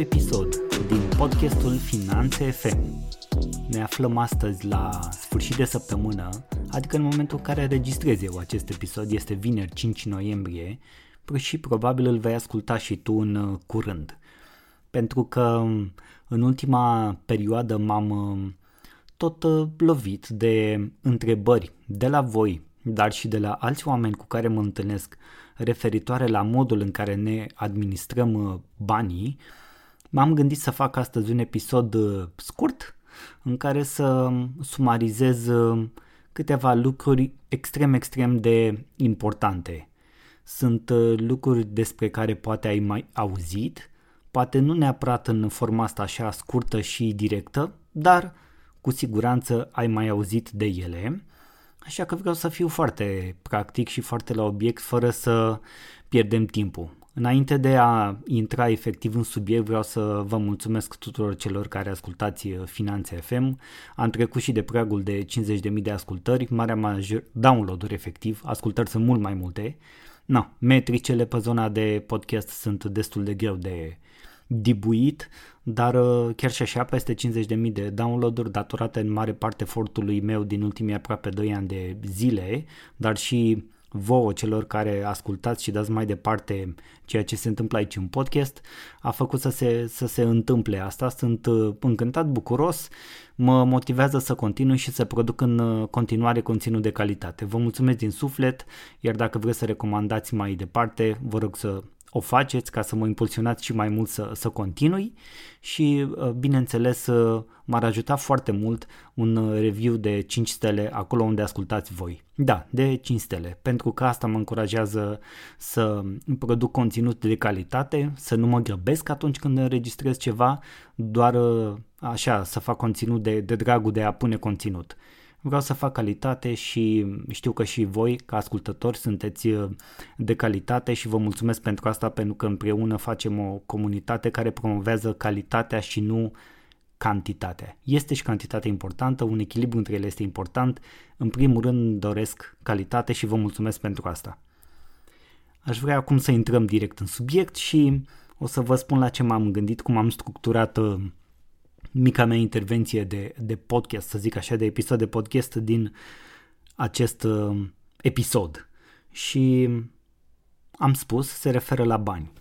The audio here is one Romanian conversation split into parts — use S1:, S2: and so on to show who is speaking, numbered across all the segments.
S1: nou episod din podcastul Finanțe FM. Ne aflăm astăzi la sfârșit de săptămână, adică în momentul în care registrez eu acest episod, este vineri 5 noiembrie și probabil îl vei asculta și tu în uh, curând. Pentru că um, în ultima perioadă m-am um, tot uh, lovit de întrebări de la voi, dar și de la alți oameni cu care mă întâlnesc referitoare la modul în care ne administrăm uh, banii, m-am gândit să fac astăzi un episod uh, scurt în care să um, sumarizez câteva lucruri extrem, extrem de importante. Sunt lucruri despre care poate ai mai auzit, poate nu neapărat în forma asta așa scurtă și directă, dar cu siguranță ai mai auzit de ele, așa că vreau să fiu foarte practic și foarte la obiect fără să pierdem timpul. Înainte de a intra efectiv în subiect, vreau să vă mulțumesc tuturor celor care ascultați Finanțe FM. Am trecut și de pragul de 50.000 de ascultări, marea major, download-uri efectiv, ascultări sunt mult mai multe. Na, metricele pe zona de podcast sunt destul de greu de dibuit, dar uh, chiar și așa peste 50.000 de download-uri datorate în mare parte efortului meu din ultimii aproape 2 ani de zile, dar și vouă celor care ascultați și dați mai departe ceea ce se întâmplă aici în podcast, a făcut să se, să se întâmple asta. Sunt uh, încântat, bucuros, mă motivează să continui și să produc în uh, continuare conținut de calitate. Vă mulțumesc din suflet, iar dacă vreți să recomandați mai departe, vă rog să o faceți ca să mă impulsionați și mai mult să, să continui și uh, bineînțeles uh, m-ar ajuta foarte mult un uh, review de 5 stele acolo unde ascultați voi. Da, de 5 stele, pentru că asta mă încurajează să produc conținut de calitate, să nu mă grăbesc atunci când înregistrez ceva, doar așa să fac conținut de, de dragul de a pune conținut. Vreau să fac calitate și știu că și voi, ca ascultători, sunteți uh, de calitate și vă mulțumesc pentru asta, pentru că împreună facem o comunitate care promovează calitatea și nu cantitatea. Este și cantitatea importantă, un echilibru între ele este important. În primul rând doresc calitate și vă mulțumesc pentru asta. Aș vrea acum să intrăm direct în subiect și o să vă spun la ce m-am gândit, cum am structurat uh, mica mea intervenție de, de podcast, să zic așa, de episod de podcast din acest uh, episod. Și am spus, se referă la bani.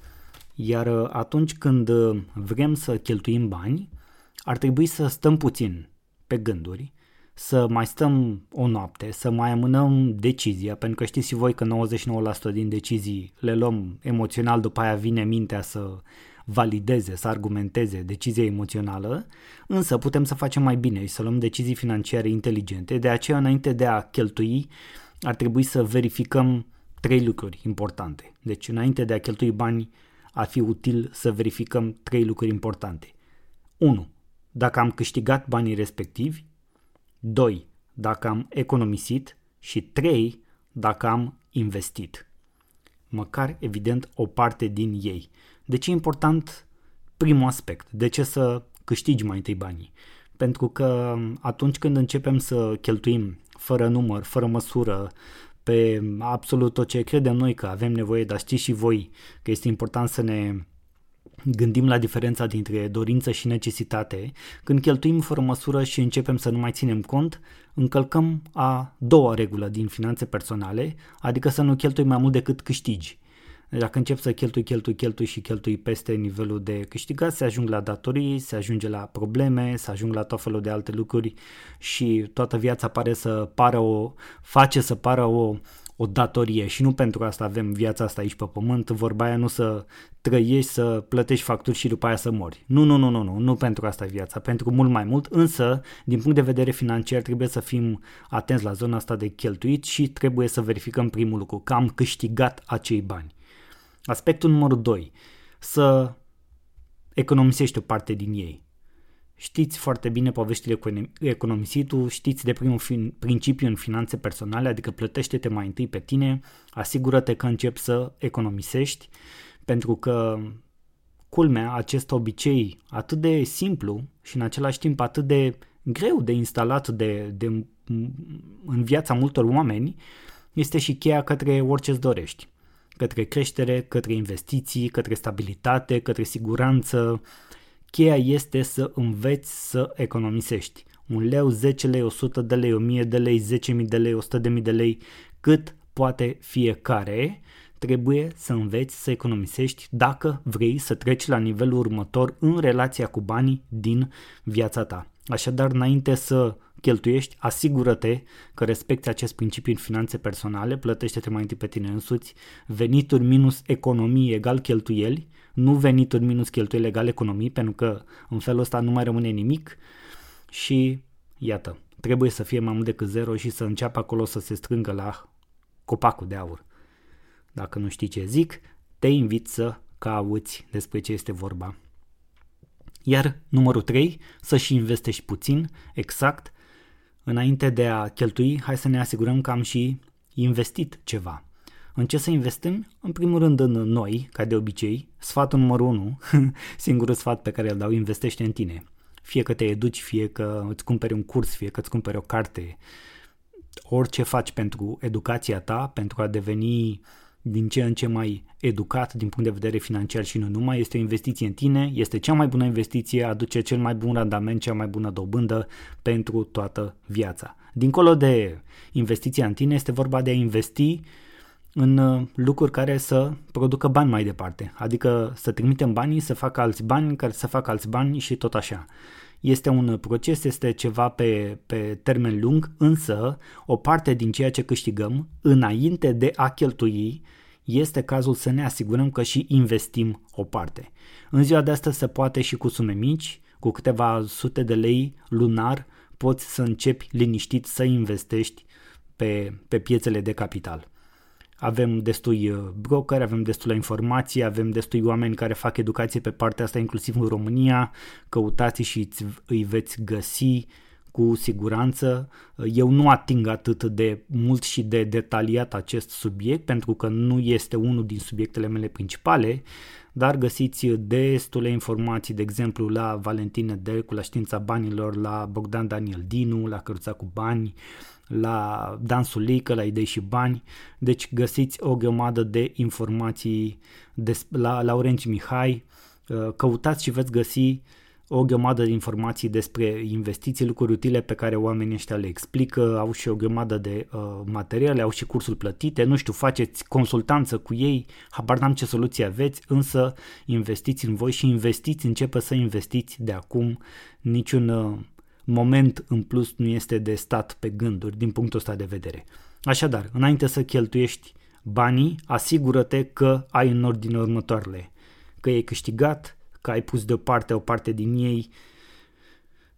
S1: Iar uh, atunci când uh, vrem să cheltuim bani, ar trebui să stăm puțin pe gânduri, să mai stăm o noapte, să mai amânăm decizia, pentru că știți și voi că 99% din decizii le luăm emoțional, după aia vine mintea să valideze, să argumenteze decizia emoțională, însă putem să facem mai bine și să luăm decizii financiare inteligente. De aceea, înainte de a cheltui, ar trebui să verificăm trei lucruri importante. Deci, înainte de a cheltui bani, ar fi util să verificăm trei lucruri importante. 1. Dacă am câștigat banii respectivi. 2. Dacă am economisit. Și 3. Dacă am investit. Măcar, evident, o parte din ei. De ce e important primul aspect? De ce să câștigi mai întâi banii? Pentru că atunci când începem să cheltuim fără număr, fără măsură, pe absolut tot ce credem noi că avem nevoie, dar știți și voi că este important să ne gândim la diferența dintre dorință și necesitate, când cheltuim fără măsură și începem să nu mai ținem cont, încălcăm a doua regulă din finanțe personale, adică să nu cheltui mai mult decât câștigi. Dacă încep să cheltui, cheltui, cheltui și cheltui peste nivelul de câștigat, se ajung la datorii, se ajunge la probleme, se ajung la tot felul de alte lucruri și toată viața pare să pară o, face să pară o, o datorie și nu pentru asta avem viața asta aici pe pământ, vorba aia nu să trăiești, să plătești facturi și după aia să mori. Nu, nu, nu, nu, nu, nu pentru asta e viața, pentru mult mai mult, însă, din punct de vedere financiar, trebuie să fim atenți la zona asta de cheltuit și trebuie să verificăm primul lucru, că am câștigat acei bani. Aspectul numărul 2. Să economisești o parte din ei. Știți foarte bine poveștile cu economisitul, știți de primul fin, principiu în finanțe personale, adică plătește-te mai întâi pe tine, asigură-te că începi să economisești, pentru că culmea, acest obicei atât de simplu și în același timp atât de greu de instalat de, de, în viața multor oameni, este și cheia către orice îți dorești către creștere, către investiții, către stabilitate, către siguranță. Cheia este să înveți să economisești. Un leu, 10 lei, 100 de lei, 1000 de lei, 10.000 de lei, 100.000 de lei, cât poate fiecare, trebuie să înveți să economisești dacă vrei să treci la nivelul următor în relația cu banii din viața ta. Așadar, înainte să cheltuiești, asigură-te că respecti acest principiu în finanțe personale, plătește-te mai întâi pe tine însuți, venituri minus economii egal cheltuieli, nu venituri minus cheltuieli egal economii, pentru că în felul ăsta nu mai rămâne nimic și iată, trebuie să fie mai mult decât zero și să înceapă acolo să se strângă la copacul de aur. Dacă nu știi ce zic, te invit să cauți despre ce este vorba. Iar numărul 3, să și investești puțin, exact, înainte de a cheltui, hai să ne asigurăm că am și investit ceva. În ce să investim? În primul rând în noi, ca de obicei. Sfatul numărul 1, singurul sfat pe care îl dau, investește în tine. Fie că te educi, fie că îți cumperi un curs, fie că îți cumperi o carte, orice faci pentru educația ta, pentru a deveni din ce în ce mai educat din punct de vedere financiar și nu numai, este o investiție în tine, este cea mai bună investiție, aduce cel mai bun randament, cea mai bună dobândă pentru toată viața. Dincolo de investiția în tine, este vorba de a investi în uh, lucruri care să producă bani mai departe, adică să trimitem banii, să facă alți bani, care să facă alți bani și tot așa. Este un proces, este ceva pe, pe termen lung, însă o parte din ceea ce câștigăm înainte de a cheltui este cazul să ne asigurăm că și investim o parte. În ziua de astăzi se poate și cu sume mici, cu câteva sute de lei lunar, poți să începi liniștit să investești pe, pe piețele de capital. Avem destui uh, broker, avem destulă informații, avem destui oameni care fac educație pe partea asta, inclusiv în România. Căutați și îți veți găsi cu siguranță. Eu nu ating atât de mult și de detaliat acest subiect pentru că nu este unul din subiectele mele principale, dar găsiți destule informații, de exemplu, la Valentine Delcu, la Știința Banilor, la Bogdan Daniel Dinu, la Căruța cu Bani, la Dansul Lică, la Idei și Bani, deci găsiți o grămadă de informații des, la Laurențiu Mihai, căutați și veți găsi o grămadă de informații despre investiții, lucruri utile pe care oamenii ăștia le explică, au și o grămadă de uh, materiale, au și cursuri plătite, nu știu, faceți consultanță cu ei, habar n-am ce soluție aveți, însă investiți în voi și investiți, începe să investiți de acum, niciun uh, moment în plus nu este de stat pe gânduri din punctul ăsta de vedere. Așadar, înainte să cheltuiești banii, asigură-te că ai în ordine următoarele, că ai câștigat, că ai pus deoparte o parte din ei,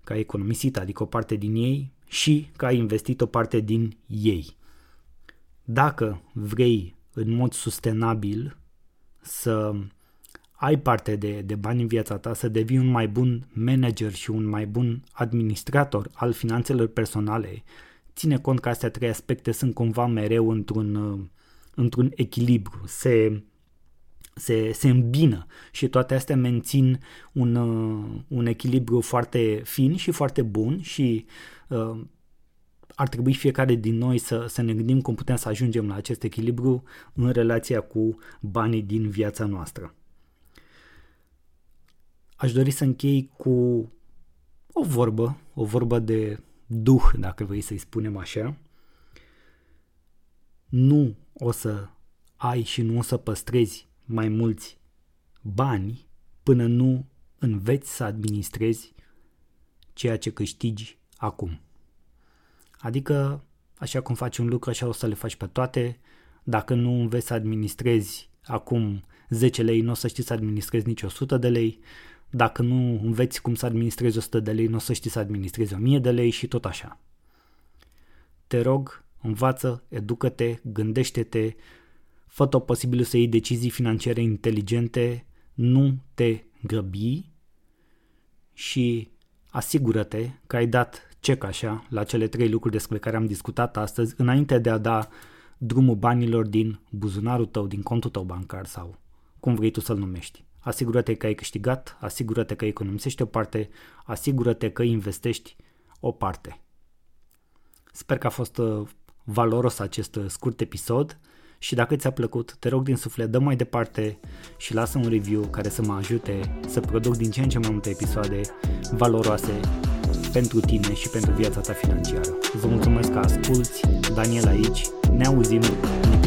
S1: că ai economisit, adică o parte din ei și că ai investit o parte din ei. Dacă vrei în mod sustenabil să ai parte de, de bani în viața ta, să devii un mai bun manager și un mai bun administrator al finanțelor personale, ține cont că astea trei aspecte sunt cumva mereu într-un, într-un echilibru. Se, se, se îmbină și toate astea mențin un, uh, un echilibru foarte fin și foarte bun și uh, ar trebui fiecare din noi să, să ne gândim cum putem să ajungem la acest echilibru în relația cu banii din viața noastră. Aș dori să închei cu o vorbă, o vorbă de duh, dacă vrei să-i spunem așa. Nu o să ai și nu o să păstrezi mai mulți bani până nu înveți să administrezi ceea ce câștigi acum. Adică, așa cum faci un lucru, așa o să le faci pe toate. Dacă nu înveți să administrezi acum 10 lei, nu o să știi să administrezi nici 100 de lei. Dacă nu înveți cum să administrezi 100 de lei, nu o să știi să administrezi 1000 de lei și tot așa. Te rog, învață, educă-te, gândește-te, fă tot posibilul să iei decizii financiare inteligente, nu te grăbi și asigură-te că ai dat cec așa la cele trei lucruri despre care am discutat astăzi înainte de a da drumul banilor din buzunarul tău, din contul tău bancar sau cum vrei tu să-l numești. Asigură-te că ai câștigat, asigură-te că economisești o parte, asigură-te că investești o parte. Sper că a fost uh, valoros acest uh, scurt episod și dacă ți-a plăcut, te rog din suflet, dă mai departe și lasă un review care să mă ajute să produc din ce în ce mai multe episoade valoroase pentru tine și pentru viața ta financiară. Vă mulțumesc că asculti, Daniel aici, ne auzim în